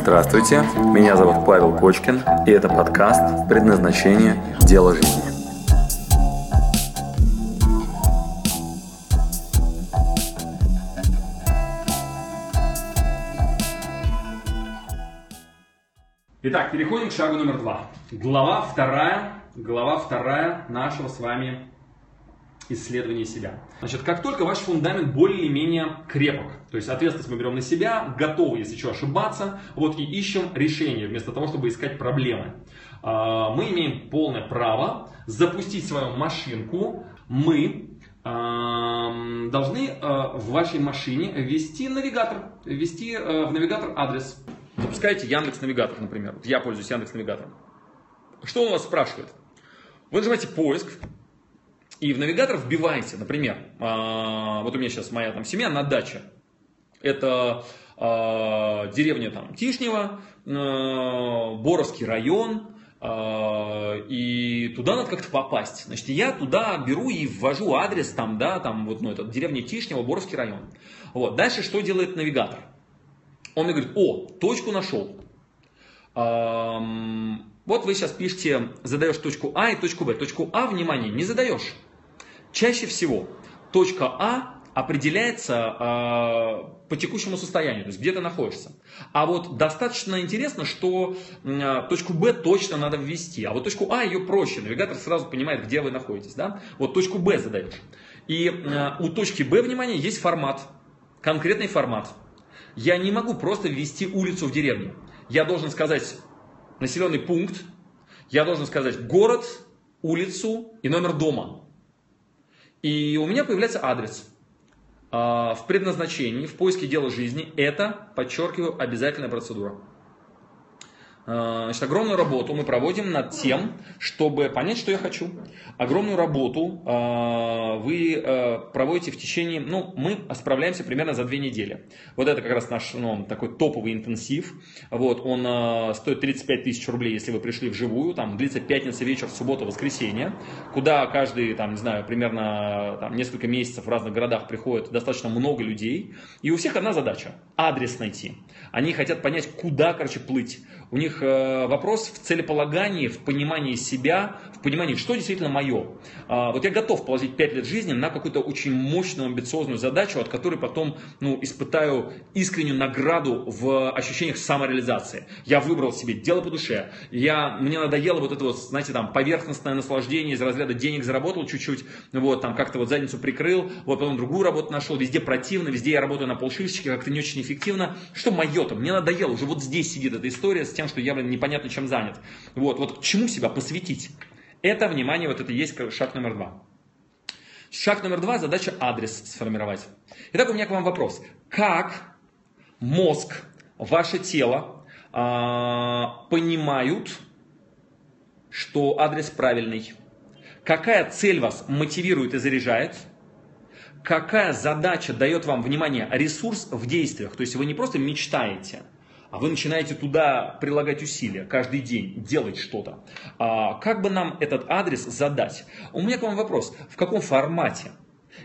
Здравствуйте, меня зовут Павел Кочкин, и это подкаст «Предназначение. Дело жизни». Итак, переходим к шагу номер два. Глава вторая, глава вторая нашего с вами исследования себя. Значит, как только ваш фундамент более или менее крепок, то есть ответственность мы берем на себя, готовы, если что, ошибаться, вот и ищем решение вместо того, чтобы искать проблемы. А, мы имеем полное право запустить свою машинку, мы должны а, в вашей машине ввести навигатор, ввести а, в навигатор адрес. Запускаете Яндекс Навигатор, например. Я пользуюсь Яндекс Навигатором. Что он вас спрашивает? Вы нажимаете поиск, и в навигатор вбиваете, например, а, вот у меня сейчас моя там семья на даче. Это а, деревня там Тишнева, а, Боровский район, и туда надо как-то попасть. Значит, я туда беру и ввожу адрес, там, да, там, вот, ну, это деревня Тишнева, Боровский район. Вот. Дальше что делает навигатор? Он мне говорит, о, точку нашел. Вот вы сейчас пишете, задаешь точку А и точку Б. Точку А, внимание, не задаешь. Чаще всего точка А определяется э, по текущему состоянию, то есть где ты находишься. А вот достаточно интересно, что э, точку Б точно надо ввести, а вот точку А ее проще, навигатор сразу понимает, где вы находитесь. Да? Вот точку Б задаешь. И э, у точки Б, внимание, есть формат, конкретный формат. Я не могу просто ввести улицу в деревне. Я должен сказать населенный пункт, я должен сказать город, улицу и номер дома. И у меня появляется адрес. А, в предназначении, в поиске дела жизни это, подчеркиваю, обязательная процедура. А, значит, огромную работу мы проводим над тем, чтобы понять, что я хочу. Огромную работу э, вы э, проводите в течение, ну, мы справляемся примерно за две недели. Вот это как раз наш ну, такой топовый интенсив. Вот, он э, стоит 35 тысяч рублей, если вы пришли вживую. Там длится пятница вечер, суббота, воскресенье, куда каждый, там, не знаю, примерно там, несколько месяцев в разных городах приходит достаточно много людей. И у всех одна задача – адрес найти. Они хотят понять, куда, короче, плыть. У них э, вопрос в целеполагании, в понимании себя, в понимании, что действительно мое. А, вот я готов положить 5 лет жизни на какую-то очень мощную, амбициозную задачу, от которой потом ну, испытаю искреннюю награду в ощущениях самореализации. Я выбрал себе дело по душе. Я, мне надоело вот это вот, знаете, там, поверхностное наслаждение из разряда денег заработал чуть-чуть, вот, там, как-то вот задницу прикрыл, вот, потом другую работу нашел, везде противно, везде я работаю на полшишечки, как-то не очень эффективно. Что мое-то? Мне надоело, уже вот здесь сидит эта история с тем, что я, блин, непонятно чем занят. Вот, вот чему себя посвятить? Это, внимание, вот это и есть шаг номер два. Шаг номер два – задача адрес сформировать. Итак, у меня к вам вопрос. Как мозг, ваше тело э, понимают, что адрес правильный? Какая цель вас мотивирует и заряжает? Какая задача дает вам, внимание, ресурс в действиях? То есть вы не просто мечтаете – а вы начинаете туда прилагать усилия каждый день, делать что-то. А как бы нам этот адрес задать? У меня к вам вопрос. В каком формате?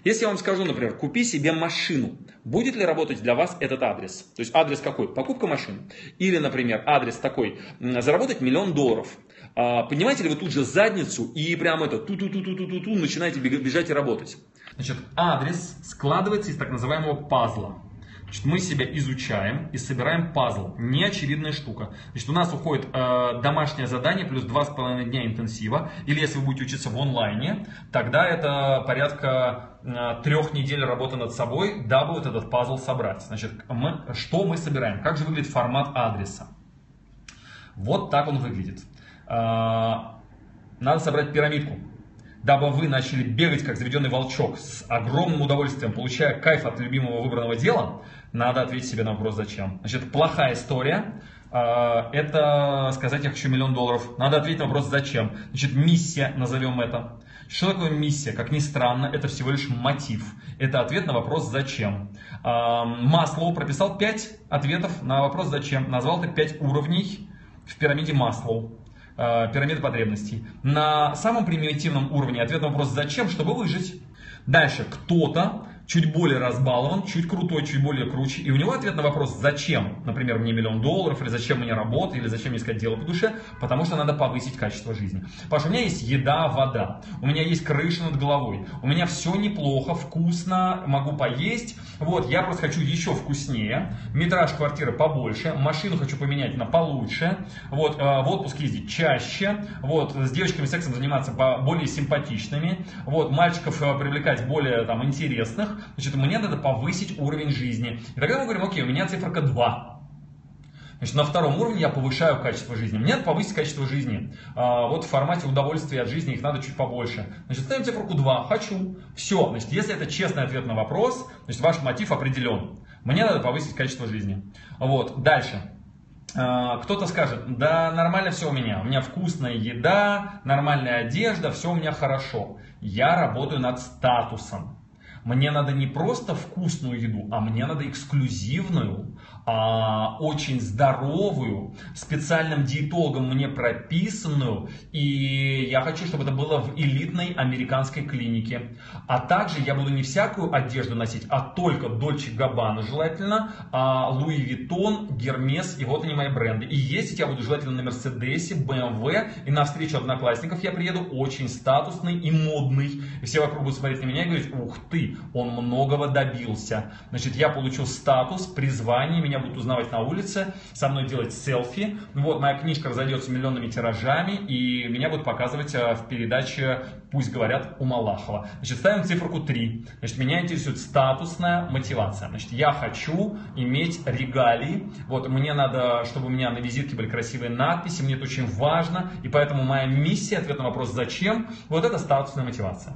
Если я вам скажу, например, купи себе машину, будет ли работать для вас этот адрес? То есть адрес какой? Покупка машины. Или, например, адрес такой, заработать миллион долларов. А, поднимаете ли вы тут же задницу и прямо это ту-ту-ту-ту-ту-ту начинаете бежать и работать? Значит, адрес складывается из так называемого пазла. Значит, мы себя изучаем и собираем пазл. Неочевидная штука. Значит, у нас уходит э, домашнее задание плюс 2,5 дня интенсива. Или если вы будете учиться в онлайне, тогда это порядка э, трех недель работы над собой, дабы вот этот пазл собрать. Значит, мы, что мы собираем? Как же выглядит формат адреса? Вот так он выглядит. Э, надо собрать пирамидку дабы вы начали бегать как заведенный волчок с огромным удовольствием, получая кайф от любимого выбранного дела, надо ответить себе на вопрос «Зачем?». Значит, плохая история а, – это сказать «Я хочу миллион долларов». Надо ответить на вопрос «Зачем?». Значит, миссия, назовем это. Что такое миссия? Как ни странно, это всего лишь мотив. Это ответ на вопрос «Зачем?». А, Маслоу прописал 5 ответов на вопрос «Зачем?». Назвал это 5 уровней в пирамиде Маслоу. Э, пирамида потребностей. На самом примитивном уровне ответ на вопрос «зачем?», чтобы выжить. Дальше, кто-то чуть более разбалован, чуть крутой, чуть более круче. И у него ответ на вопрос, зачем, например, мне миллион долларов, или зачем мне работа, или зачем мне искать дело по душе, потому что надо повысить качество жизни. Что у меня есть еда, вода, у меня есть крыша над головой, у меня все неплохо, вкусно, могу поесть. Вот, я просто хочу еще вкуснее, метраж квартиры побольше, машину хочу поменять на получше, вот, э, в отпуск ездить чаще, вот, с девочками сексом заниматься более симпатичными, вот, мальчиков э, привлекать более там интересных, значит, мне надо повысить уровень жизни. И тогда мы говорим, окей, у меня циферка 2. Значит, на втором уровне я повышаю качество жизни. Мне надо повысить качество жизни. А, вот в формате удовольствия от жизни их надо чуть побольше. Значит, ставим циферку 2. Хочу. Все. Значит, если это честный ответ на вопрос, значит, ваш мотив определен. Мне надо повысить качество жизни. Вот. Дальше. А, кто-то скажет, да нормально все у меня, у меня вкусная еда, нормальная одежда, все у меня хорошо. Я работаю над статусом. Мне надо не просто вкусную еду, а мне надо эксклюзивную, а, очень здоровую, специальным диетологом мне прописанную, и я хочу, чтобы это было в элитной американской клинике. А также я буду не всякую одежду носить, а только Dolce Gabbana желательно, а, Louis Vuitton, Hermès, и вот они мои бренды. И ездить я буду желательно на Мерседесе, БМВ, и на встречу одноклассников я приеду очень статусный и модный. И все вокруг будут смотреть на меня и говорить, ух ты, он многого добился. Значит, я получил статус, призвание, меня будут узнавать на улице, со мной делать селфи. Вот, моя книжка разойдется миллионными тиражами, и меня будут показывать э, в передаче «Пусть говорят» у Малахова. Значит, ставим циферку 3. Значит, меня интересует статусная мотивация. Значит, я хочу иметь регалии. Вот, мне надо, чтобы у меня на визитке были красивые надписи, мне это очень важно, и поэтому моя миссия, ответ на вопрос «Зачем?» Вот это статусная мотивация.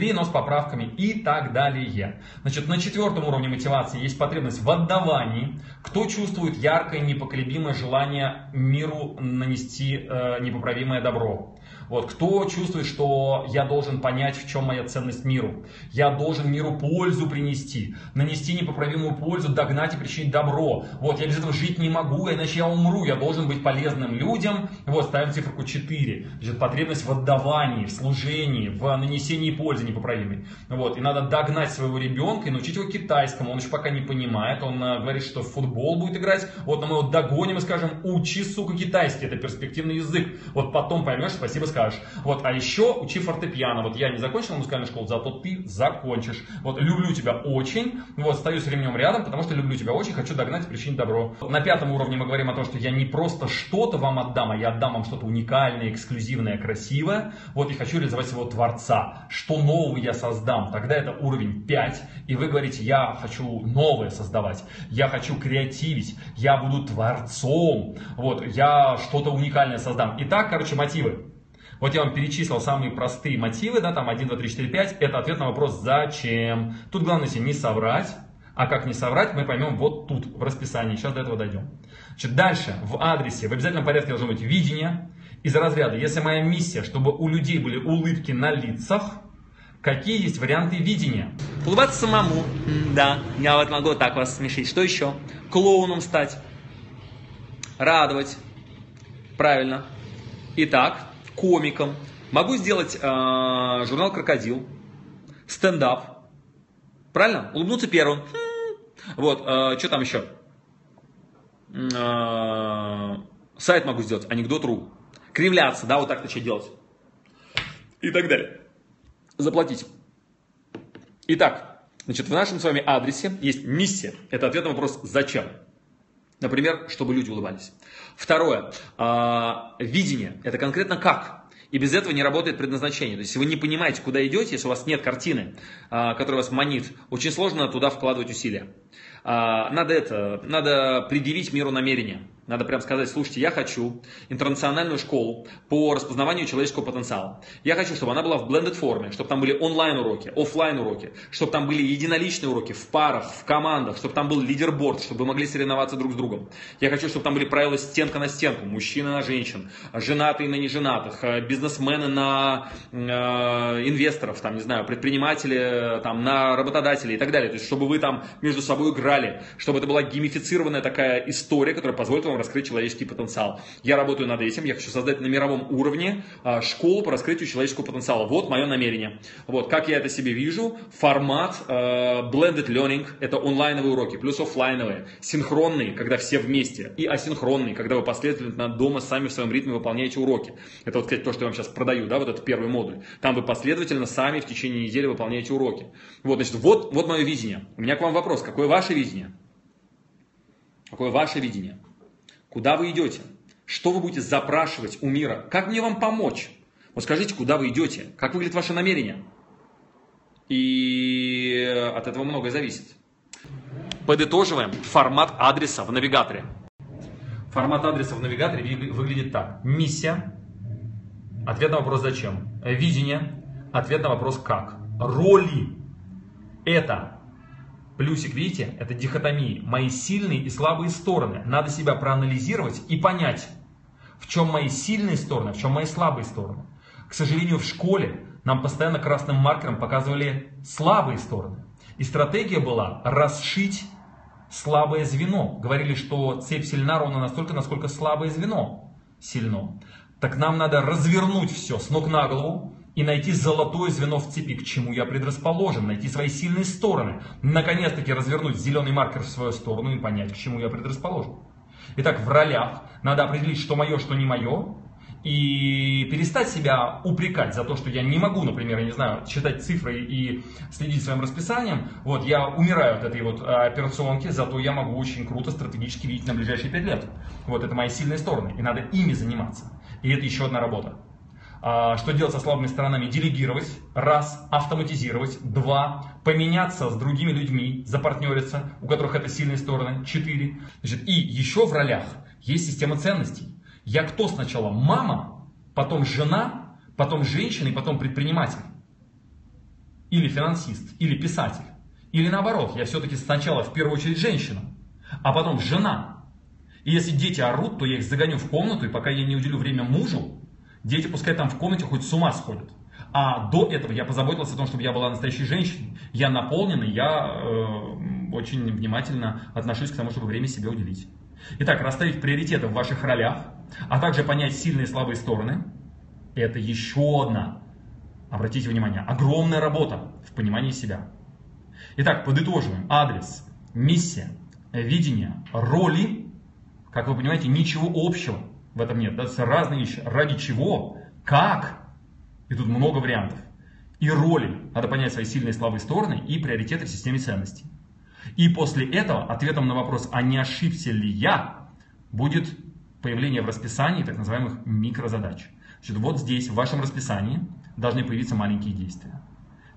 Три но с поправками и так далее. Значит, на четвертом уровне мотивации есть потребность в отдавании. Кто чувствует яркое, непоколебимое желание миру нанести э, непоправимое добро? Вот, кто чувствует, что я должен понять, в чем моя ценность миру? Я должен миру пользу принести, нанести непоправимую пользу, догнать и причинить добро. Вот, я без этого жить не могу, иначе я умру. Я должен быть полезным людям. Вот, ставим циферку 4. Значит, потребность в отдавании, в служении, в нанесении пользы непоправимой. Вот, и надо догнать своего ребенка и научить его китайскому. Он еще пока не понимает. Он э, говорит, что в футбол будет играть. Вот, но мы его догоним и скажем, учи, сука, китайский. Это перспективный язык. Вот потом поймешь, спасибо скажешь скажешь. Вот, а еще учи фортепиано. Вот я не закончил музыкальную школу, зато ты закончишь. Вот, люблю тебя очень. Вот, стою с ремнем рядом, потому что люблю тебя очень, хочу догнать причинить добро. На пятом уровне мы говорим о том, что я не просто что-то вам отдам, а я отдам вам что-то уникальное, эксклюзивное, красивое. Вот, и хочу реализовать своего Творца. Что нового я создам? Тогда это уровень 5. И вы говорите, я хочу новое создавать. Я хочу креативить. Я буду творцом. Вот, я что-то уникальное создам. Итак, короче, мотивы. Вот я вам перечислил самые простые мотивы, да, там 1, 2, 3, 4, 5. Это ответ на вопрос «Зачем?». Тут главное себе не соврать. А как не соврать, мы поймем вот тут, в расписании. Сейчас до этого дойдем. Значит, дальше, в адресе, в обязательном порядке должно быть видение. Из разряда, если моя миссия, чтобы у людей были улыбки на лицах, какие есть варианты видения? Улыбаться самому, да, я вот могу так вас смешить. Что еще? Клоуном стать, радовать, правильно. Итак, комиком, могу сделать э, журнал «Крокодил», стендап, правильно? Улыбнуться первым. Вот, э, что там еще? Э, сайт могу сделать, анекдот.ру. Кривляться, да, вот так начать делать. И так далее. Заплатить. Итак, значит, в нашем с вами адресе есть миссия. Это ответ на вопрос «Зачем?». Например, чтобы люди улыбались. Второе. Э, видение. Это конкретно как. И без этого не работает предназначение. То есть, если вы не понимаете, куда идете, если у вас нет картины, э, которая вас манит, очень сложно туда вкладывать усилия. Э, надо это, надо предъявить миру намерение. Надо прям сказать, слушайте, я хочу интернациональную школу по распознаванию человеческого потенциала. Я хочу, чтобы она была в blended форме, чтобы там были онлайн уроки, офлайн уроки, чтобы там были единоличные уроки в парах, в командах, чтобы там был лидерборд, чтобы вы могли соревноваться друг с другом. Я хочу, чтобы там были правила стенка на стенку, мужчины на женщин, женатые на неженатых, э, бизнесмены на э, инвесторов, там, не знаю, предприниматели э, там, на работодателей и так далее. То есть, чтобы вы там между собой играли, чтобы это была геймифицированная такая история, которая позволит вам раскрыть человеческий потенциал. Я работаю над этим, я хочу создать на мировом уровне а, школу по раскрытию человеческого потенциала. Вот мое намерение. Вот, как я это себе вижу, формат а, blended learning, это онлайновые уроки, плюс офлайновые, синхронные, когда все вместе, и асинхронные, когда вы последовательно дома сами в своем ритме выполняете уроки. Это вот, кстати, то, что я вам сейчас продаю, да, вот этот первый модуль. Там вы последовательно сами в течение недели выполняете уроки. Вот, значит, вот, вот мое видение. У меня к вам вопрос, какое ваше видение? Какое ваше видение? Куда вы идете? Что вы будете запрашивать у мира? Как мне вам помочь? Вот скажите, куда вы идете? Как выглядит ваше намерение? И от этого многое зависит. Подытоживаем формат адреса в навигаторе. Формат адреса в навигаторе выглядит так. Миссия. Ответ на вопрос зачем. Видение. Ответ на вопрос как. Роли. Это Плюсик, видите, это дихотомии. Мои сильные и слабые стороны. Надо себя проанализировать и понять, в чем мои сильные стороны, в чем мои слабые стороны. К сожалению, в школе нам постоянно красным маркером показывали слабые стороны. И стратегия была расшить слабое звено. Говорили, что цепь сильна ровно настолько, насколько слабое звено сильно. Так нам надо развернуть все с ног на голову, и найти золотое звено в цепи, к чему я предрасположен, найти свои сильные стороны, наконец-таки развернуть зеленый маркер в свою сторону и понять, к чему я предрасположен. Итак, в ролях надо определить, что мое, что не мое, и перестать себя упрекать за то, что я не могу, например, я не знаю, считать цифры и следить своим расписанием. Вот, я умираю от этой вот а, операционки, зато я могу очень круто стратегически видеть на ближайшие пять лет. Вот, это мои сильные стороны, и надо ими заниматься. И это еще одна работа. А, что делать со слабыми сторонами? Делегировать, раз, автоматизировать, два, поменяться с другими людьми, запартнериться, у которых это сильные стороны, четыре. Значит, и еще в ролях есть система ценностей. Я кто сначала? Мама, потом жена, потом женщина и потом предприниматель. Или финансист, или писатель. Или наоборот, я все-таки сначала в первую очередь женщина, а потом жена. И если дети орут, то я их загоню в комнату, и пока я не уделю время мужу, Дети пускай там в комнате хоть с ума сходят. А до этого я позаботился о том, чтобы я была настоящей женщиной. Я наполненный, я э, очень внимательно отношусь к тому, чтобы время себе уделить. Итак, расставить приоритеты в ваших ролях, а также понять сильные и слабые стороны. Это еще одна, обратите внимание, огромная работа в понимании себя. Итак, подытоживаем. Адрес, миссия, видение, роли. Как вы понимаете, ничего общего в этом нет. Да? Это разные вещи. Ради чего? Как? И тут много вариантов. И роли. Надо понять свои сильные и слабые стороны и приоритеты в системе ценностей. И после этого ответом на вопрос, а не ошибся ли я, будет появление в расписании так называемых микрозадач. Значит, вот здесь, в вашем расписании, должны появиться маленькие действия.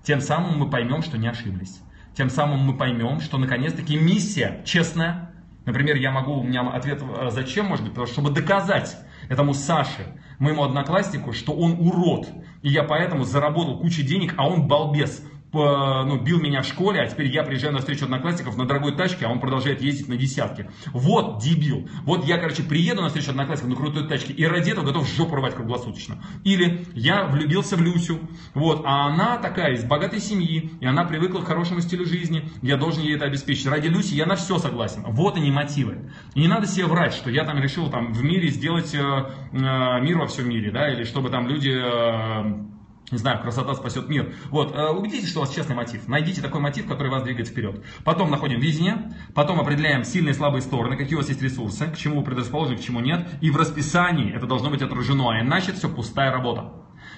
Тем самым мы поймем, что не ошиблись. Тем самым мы поймем, что наконец-таки миссия честная, Например, я могу, у меня ответ э, зачем может быть, потому что чтобы доказать этому Саше, моему однокласснику, что он урод, и я поэтому заработал кучу денег, а он балбес ну, бил меня в школе, а теперь я приезжаю на встречу одноклассников на дорогой тачке, а он продолжает ездить на десятке. Вот дебил. Вот я, короче, приеду на встречу одноклассников на крутой тачке и ради этого готов жопу рвать круглосуточно. Или я влюбился в Люсю, вот, а она такая из богатой семьи, и она привыкла к хорошему стилю жизни, я должен ей это обеспечить. Ради Люси я на все согласен. Вот они мотивы. И не надо себе врать, что я там решил там в мире сделать э, э, мир во всем мире, да, или чтобы там люди... Э, не знаю, красота спасет мир. Вот, э, убедитесь, что у вас честный мотив. Найдите такой мотив, который вас двигает вперед. Потом находим видение, потом определяем сильные и слабые стороны, какие у вас есть ресурсы, к чему вы предрасположены, к чему нет. И в расписании это должно быть отражено, а иначе это все пустая работа.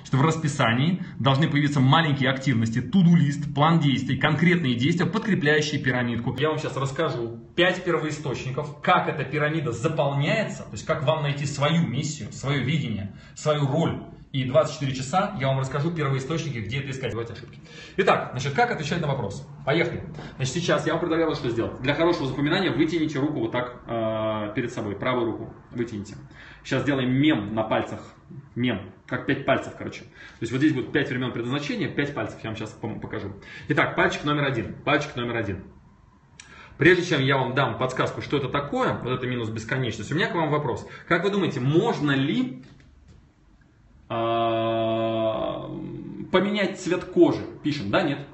Что в расписании должны появиться маленькие активности, туду-лист, план действий, конкретные действия, подкрепляющие пирамидку. Я вам сейчас расскажу 5 первоисточников, как эта пирамида заполняется, то есть как вам найти свою миссию, свое видение, свою роль и 24 часа я вам расскажу первые источники, где это искать, делать ошибки. Итак, значит, как отвечать на вопрос? Поехали. Значит, сейчас я вам предлагаю что сделать. Для хорошего запоминания вытяните руку вот так э, перед собой, правую руку вытяните. Сейчас сделаем мем на пальцах. Мем, как 5 пальцев, короче. То есть вот здесь будет 5 времен предназначения, 5 пальцев, я вам сейчас покажу. Итак, пальчик номер один. Пальчик номер один. Прежде чем я вам дам подсказку, что это такое, вот это минус бесконечность, у меня к вам вопрос. Как вы думаете, можно ли поменять цвет кожи. Пишем, да, нет?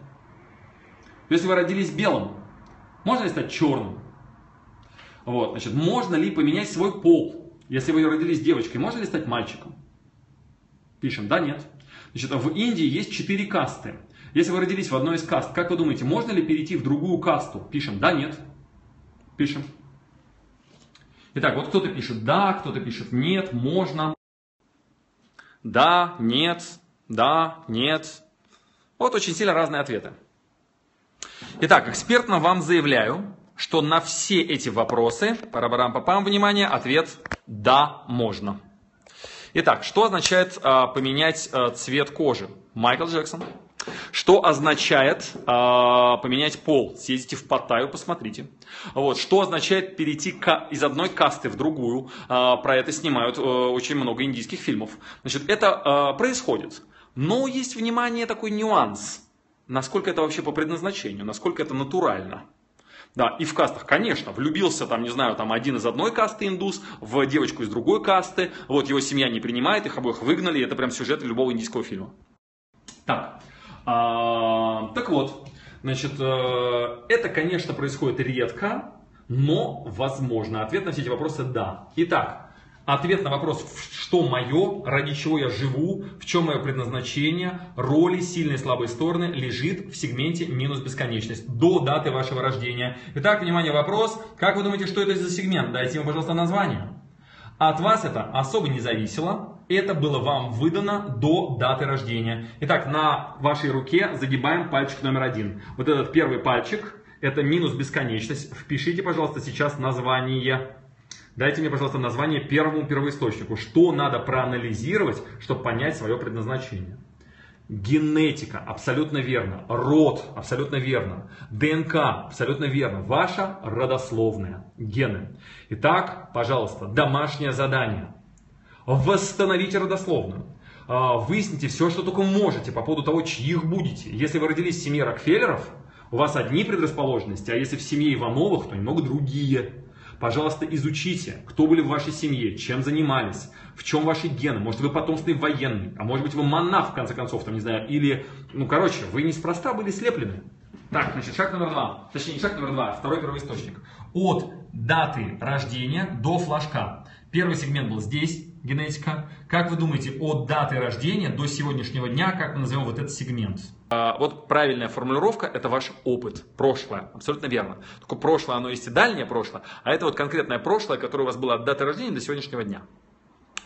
Если вы родились белым, можно ли стать черным? Вот, значит, можно ли поменять свой пол? Если вы родились девочкой, можно ли стать мальчиком? Пишем, да, нет. Значит, в Индии есть четыре касты. Если вы родились в одной из каст, как вы думаете, можно ли перейти в другую касту? Пишем, да, нет. Пишем. Итак, вот кто-то пишет да, кто-то пишет нет, можно. Да, нет, да, нет. Вот очень сильно разные ответы. Итак, экспертно вам заявляю, что на все эти вопросы, парабарам-папам, внимание, ответ «да, можно». Итак, что означает а, поменять а, цвет кожи? Майкл Джексон. Что означает э, поменять пол? Съездите в Паттайю, посмотрите. Вот. Что означает перейти к, из одной касты в другую? Э, про это снимают э, очень много индийских фильмов. Значит, это э, происходит. Но есть, внимание, такой нюанс. Насколько это вообще по предназначению, насколько это натурально. Да, и в кастах, конечно, влюбился там, не знаю, там один из одной касты индус, в девочку из другой касты, вот его семья не принимает, их обоих выгнали, это прям сюжет любого индийского фильма. Так, а, так вот, значит, э, это, конечно, происходит редко, но возможно. Ответ на все эти вопросы – да. Итак, Ответ на вопрос, что мое, ради чего я живу, в чем мое предназначение, роли, сильные и слабые стороны, лежит в сегменте минус бесконечность до даты вашего рождения. Итак, внимание, вопрос. Как вы думаете, что это за сегмент? Дайте ему, пожалуйста, название. От вас это особо не зависело. Это было вам выдано до даты рождения. Итак, на вашей руке загибаем пальчик номер один. Вот этот первый пальчик, это минус бесконечность. Впишите, пожалуйста, сейчас название Дайте мне, пожалуйста, название первому первоисточнику. Что надо проанализировать, чтобы понять свое предназначение? Генетика, абсолютно верно. Род, абсолютно верно. ДНК, абсолютно верно. Ваша родословная, гены. Итак, пожалуйста, домашнее задание. Восстановите родословную. А, выясните все, что только можете по поводу того, чьих будете. Если вы родились в семье Рокфеллеров, у вас одни предрасположенности, а если в семье Ивановых, то немного другие. Пожалуйста, изучите, кто были в вашей семье, чем занимались, в чем ваши гены. Может, вы потомственный военный, а может быть, вы монах, в конце концов, там, не знаю, или, ну, короче, вы неспроста были слеплены. Так, значит, шаг номер два. Точнее, не шаг номер два, а второй первоисточник. От даты рождения до флажка. Первый сегмент был здесь, генетика. Как вы думаете, от даты рождения до сегодняшнего дня, как мы назовем вот этот сегмент? А, вот правильная формулировка – это ваш опыт, прошлое. Абсолютно верно. Только прошлое, оно есть и дальнее прошлое, а это вот конкретное прошлое, которое у вас было от даты рождения до сегодняшнего дня.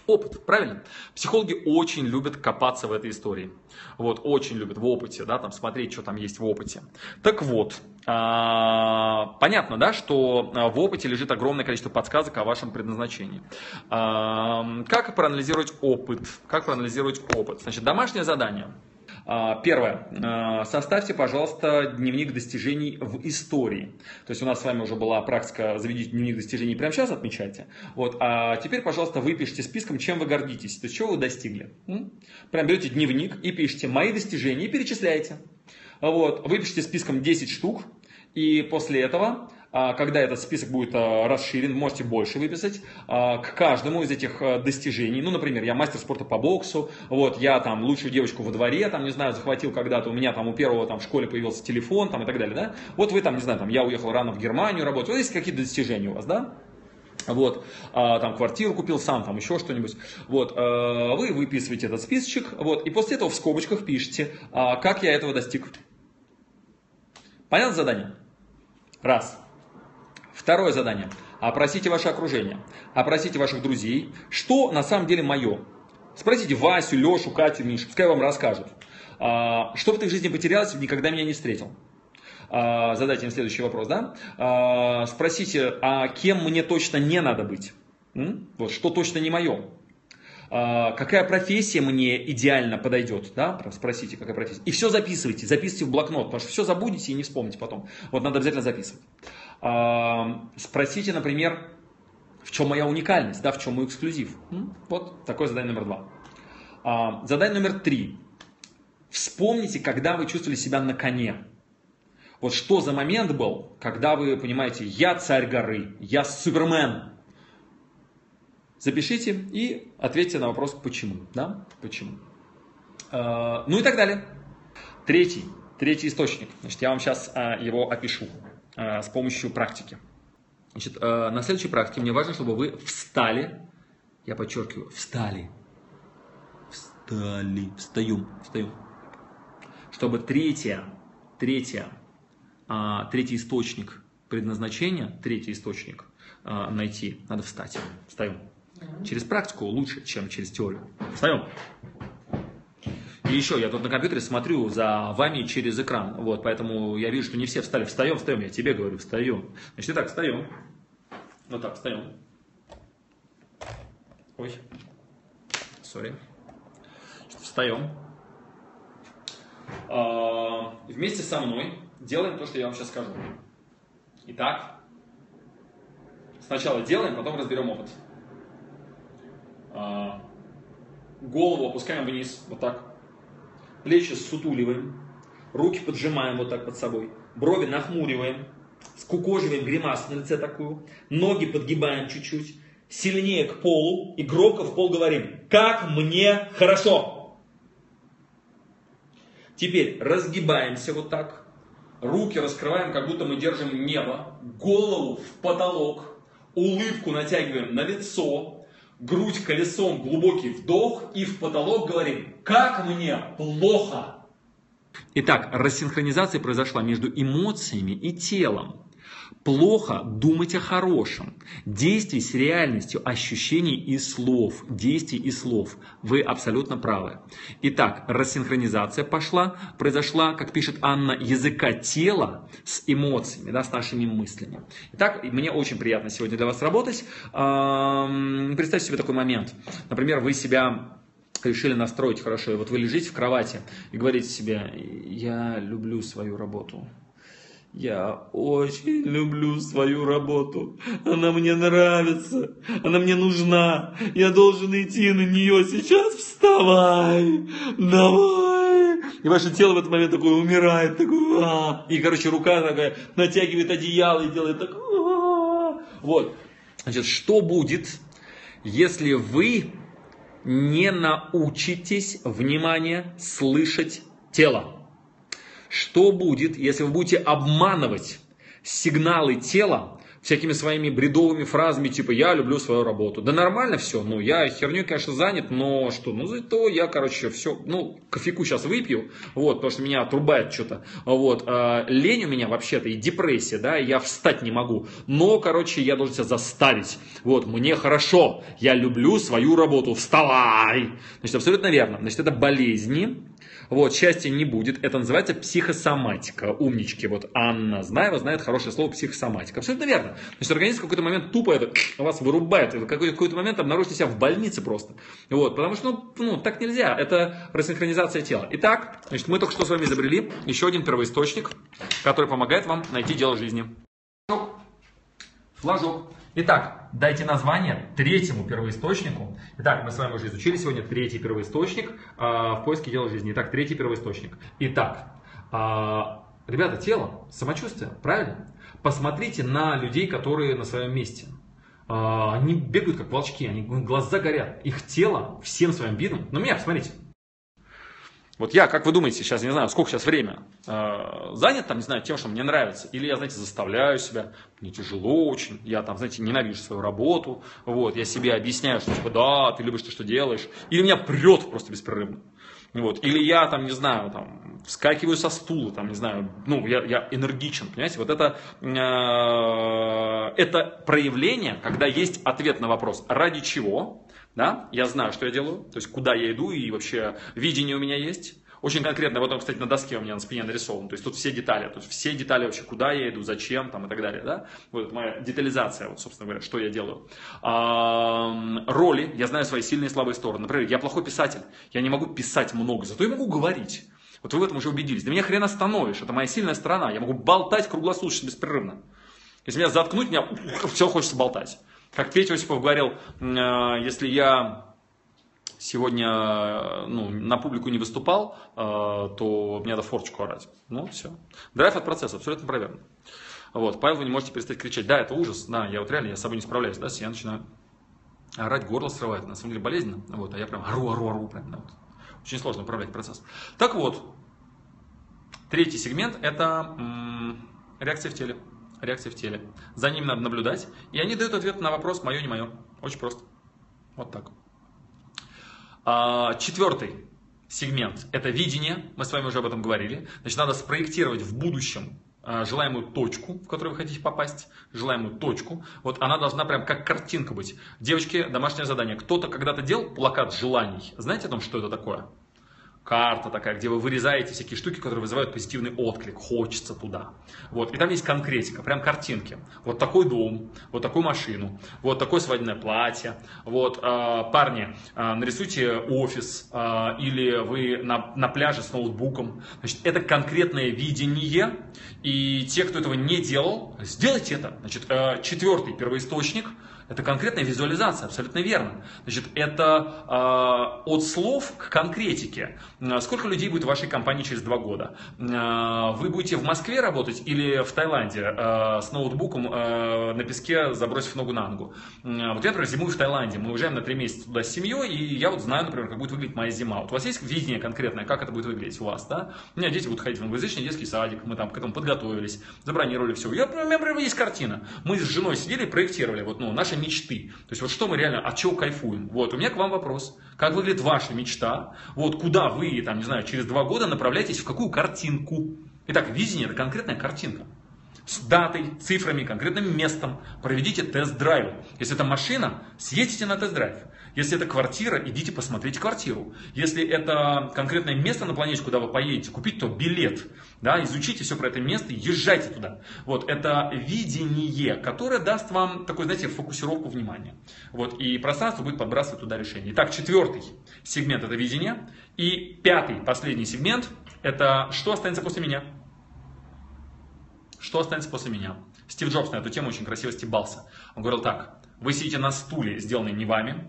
Опыт, правильно? Психологи очень любят копаться в этой истории. Вот, очень любят в опыте, да, там смотреть, что там есть в опыте. Так вот, понятно, да, что а, в опыте лежит огромное количество подсказок о вашем предназначении. А, как проанализировать опыт? Как проанализировать опыт? Значит, домашнее задание – а, первое. А, составьте, пожалуйста, дневник достижений в истории. То есть у нас с вами уже была практика «Заведите дневник достижений» прямо сейчас отмечайте. Вот. А теперь, пожалуйста, выпишите списком, чем вы гордитесь. То есть чего вы достигли. Прям берете дневник и пишите «Мои достижения» и перечисляете. Вот. Выпишите списком 10 штук. И после этого а, когда этот список будет а, расширен, можете больше выписать а, к каждому из этих достижений. Ну, например, я мастер спорта по боксу, вот, я там лучшую девочку во дворе, там, не знаю, захватил когда-то, у меня там у первого там в школе появился телефон, там, и так далее, да. Вот вы там, не знаю, там, я уехал рано в Германию работать, вот есть какие-то достижения у вас, да. Вот, там квартиру купил сам, там еще что-нибудь. Вот, вы выписываете этот списочек, вот, и после этого в скобочках пишите, как я этого достиг. Понятно задание? Раз. Второе задание. Опросите ваше окружение. Опросите ваших друзей. Что на самом деле мое? Спросите Васю, Лешу, Катю, Мишу. Пускай вам расскажут. А, что в этой жизни потерялось, никогда меня не встретил? А, задайте им следующий вопрос, да? А, спросите, а кем мне точно не надо быть? Вот, что точно не мое? Какая профессия мне идеально подойдет, да, спросите, какая профессия. И все записывайте, записывайте в блокнот, потому что все забудете и не вспомните потом. Вот надо обязательно записывать. Спросите, например, в чем моя уникальность, да, в чем мой эксклюзив. Вот такое задание номер два. Задание номер три. Вспомните, когда вы чувствовали себя на коне. Вот что за момент был, когда вы понимаете, я царь горы, я супермен. Запишите и ответьте на вопрос, почему. Да? Почему. Ну и так далее. Третий, третий источник. Значит, я вам сейчас а, его опишу. Э, с помощью практики. Значит, э, на следующей практике мне важно, чтобы вы встали, я подчеркиваю, встали, встали, встаем, встаем, чтобы третья, третья, а, третий источник предназначения, третий источник а, найти, надо встать, встаем. Через практику лучше, чем через теорию. Встаем. И еще, я тут на компьютере смотрю за вами через экран, вот, поэтому я вижу, что не все встали. Встаем, встаем, я тебе говорю, встаем. Значит, итак, встаем. Вот так, встаем. Ой, сори. Встаем. А, вместе со мной делаем то, что я вам сейчас скажу. Итак, сначала делаем, потом разберем опыт. А, голову опускаем вниз, вот так плечи сутуливаем, руки поджимаем вот так под собой, брови нахмуриваем, скукоживаем гримасу на лице такую, ноги подгибаем чуть-чуть, сильнее к полу и громко в пол говорим «Как мне хорошо!» Теперь разгибаемся вот так, руки раскрываем, как будто мы держим небо, голову в потолок, улыбку натягиваем на лицо, грудь колесом, глубокий вдох и в потолок говорим, как мне плохо. Итак, рассинхронизация произошла между эмоциями и телом. Плохо думать о хорошем. Действий с реальностью ощущений и слов. Действий и слов. Вы абсолютно правы. Итак, рассинхронизация пошла, произошла, как пишет Анна, языка тела с эмоциями, да, с нашими мыслями. Итак, мне очень приятно сегодня для вас работать. Представьте себе такой момент. Например, вы себя решили настроить хорошо, и вот вы лежите в кровати и говорите себе, я люблю свою работу, я очень люблю свою работу. Она мне нравится. Она мне нужна. Я должен идти на нее сейчас. Вставай. Давай. И ваше тело в этот момент такое умирает. Такое, а. И, короче, рука такая натягивает одеяло и делает так. А. Вот. Значит, что будет, если вы не научитесь, внимание, слышать тело? Что будет, если вы будете обманывать сигналы тела всякими своими бредовыми фразами, типа «я люблю свою работу». Да нормально все, ну я херню, конечно, занят, но что, ну зато я, короче, все, ну кофейку сейчас выпью, вот, потому что меня отрубает что-то, вот, а, лень у меня вообще-то и депрессия, да, я встать не могу, но, короче, я должен себя заставить, вот, мне хорошо, я люблю свою работу, вставай, значит, абсолютно верно, значит, это болезни, вот, счастья не будет. Это называется психосоматика. Умнички. Вот Анна Знаева знает хорошее слово психосоматика. Абсолютно верно. Значит, организм в какой-то момент тупо это вас вырубает. в какой-то момент обнаружите себя в больнице просто. Вот, потому что, ну, ну, так нельзя. Это рассинхронизация тела. Итак, значит, мы только что с вами изобрели еще один первоисточник, который помогает вам найти дело жизни. Флажок. Итак, дайте название третьему первоисточнику. Итак, мы с вами уже изучили сегодня третий первоисточник э, в поиске дела жизни. Итак, третий первоисточник. Итак, э, ребята, тело, самочувствие, правильно? Посмотрите на людей, которые на своем месте. Э, они бегают как волчки, они глаза горят. Их тело всем своим видом. Ну, меня, посмотрите, вот я, как вы думаете, сейчас, не знаю, сколько сейчас время, э, занят там, не знаю, тем, что мне нравится, или я, знаете, заставляю себя, мне тяжело очень, я там, знаете, ненавижу свою работу, вот, я себе объясняю, что типа, да, ты любишь то, что делаешь, или меня прет просто беспрерывно. Вот. Или я там, не знаю, там, вскакиваю со стула, там, не знаю, ну, я, я энергичен, понимаете? Вот это, э, это проявление, когда есть ответ на вопрос, ради чего, да, я знаю, что я делаю, то есть куда я иду и вообще видение у меня есть. Очень конкретно, вот он, кстати, на доске у меня на спине нарисован. То есть тут все детали, тут все детали вообще, куда я иду, зачем там и так далее. Да? Вот моя детализация, вот, собственно говоря, что я делаю. Роли, я знаю свои сильные и слабые стороны. Например, я плохой писатель, я не могу писать много, зато я могу говорить. Вот вы в этом уже убедились. Да меня хрен остановишь, это моя сильная сторона. Я могу болтать круглосуточно, беспрерывно. Если меня заткнуть, меня все хочется болтать. Как Петя Осипов говорил, э, если я сегодня э, ну, на публику не выступал, э, то мне надо форчку орать. Ну, все. Драйв от процесса, абсолютно правильно. Вот, Павел, вы не можете перестать кричать. Да, это ужас, да, я вот реально, я с собой не справляюсь, да, я начинаю орать, горло срывает, на самом деле болезненно, вот, а я прям ору, ору, ору, прям, да, вот. Очень сложно управлять процессом. Так вот, третий сегмент – это м- реакция в теле. Реакции в теле. За ними надо наблюдать, и они дают ответ на вопрос «моё, не мое». Очень просто. Вот так. А, четвертый сегмент – это видение. Мы с вами уже об этом говорили. Значит, надо спроектировать в будущем а, желаемую точку, в которую вы хотите попасть, желаемую точку. Вот она должна прям как картинка быть. Девочки, домашнее задание. Кто-то когда-то делал плакат желаний. Знаете о том, что это такое? Карта такая, где вы вырезаете всякие штуки, которые вызывают позитивный отклик, хочется туда. Вот. И там есть конкретика, прям картинки. Вот такой дом, вот такую машину, вот такое свадебное платье. Вот, э, парни, э, нарисуйте офис э, или вы на, на пляже с ноутбуком. Значит, это конкретное видение, и те, кто этого не делал, сделайте это. Значит, э, четвертый первоисточник – это конкретная визуализация, абсолютно верно. Значит, это э, от слов к конкретике. Сколько людей будет в вашей компании через два года? Э, вы будете в Москве работать или в Таиланде э, с ноутбуком э, на песке, забросив ногу на ногу? Э, вот я, например, зимую в Таиланде. Мы уезжаем на три месяца туда с семьей, и я вот знаю, например, как будет выглядеть моя зима. Вот у вас есть видение конкретное, как это будет выглядеть у вас, да? У меня дети будут ходить в англоязычный детский садик, мы там к этому подготовились, забронировали все. Я, у меня прямо есть картина. Мы с женой сидели и проектировали вот, ну, наши мечты. То есть вот что мы реально, от чего кайфуем. Вот, у меня к вам вопрос. Как выглядит ваша мечта? Вот, куда вы, там, не знаю, через два года направляетесь, в какую картинку? Итак, видение – это конкретная картинка. С датой, цифрами, конкретным местом. Проведите тест-драйв. Если это машина, съездите на тест-драйв. Если это квартира, идите посмотрите квартиру. Если это конкретное место на планете, куда вы поедете, купить то билет. Да, изучите все про это место, езжайте туда. Вот, это видение, которое даст вам такой, знаете, фокусировку внимания. Вот, и пространство будет подбрасывать туда решение. Итак, четвертый сегмент это видение. И пятый, последний сегмент, это что останется после меня? Что останется после меня? Стив Джобс на эту тему очень красиво стебался. Он говорил так, вы сидите на стуле, сделанный не вами,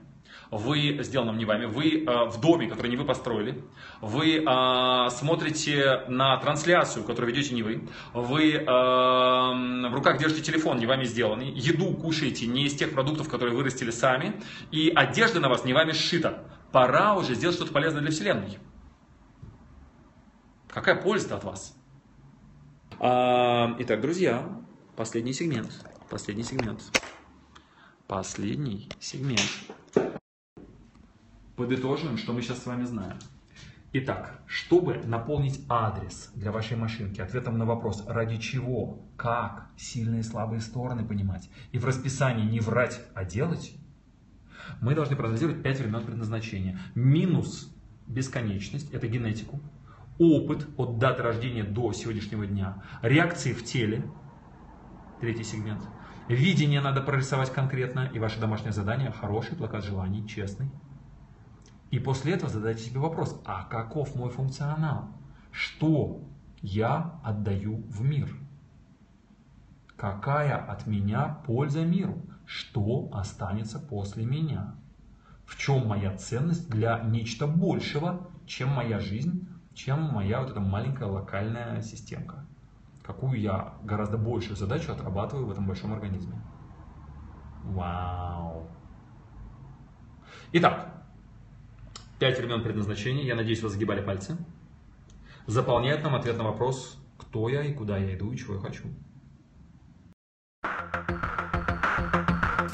вы, сделанном не вами, вы э, в доме, который не вы построили, вы э, смотрите на трансляцию, которую ведете не вы, вы э, в руках держите телефон, не вами сделанный, еду кушаете не из тех продуктов, которые вырастили сами, и одежда на вас не вами сшита. Пора уже сделать что-то полезное для Вселенной. Какая польза от вас? Итак, друзья, последний сегмент. Последний сегмент. Последний сегмент. Подытожим, что мы сейчас с вами знаем. Итак, чтобы наполнить адрес для вашей машинки ответом на вопрос, ради чего, как, сильные и слабые стороны понимать, и в расписании не врать, а делать, мы должны проанализировать 5 времен предназначения. Минус бесконечность, это генетику, опыт от даты рождения до сегодняшнего дня, реакции в теле, третий сегмент, видение надо прорисовать конкретно, и ваше домашнее задание хороший плакат желаний, честный, и после этого задайте себе вопрос, а каков мой функционал? Что я отдаю в мир? Какая от меня польза миру? Что останется после меня? В чем моя ценность для нечто большего, чем моя жизнь, чем моя вот эта маленькая локальная системка? Какую я гораздо большую задачу отрабатываю в этом большом организме? Вау! Итак, Пять времен предназначения. Я надеюсь, вы загибали пальцы. Заполняет нам ответ на вопрос, кто я и куда я иду и чего я хочу.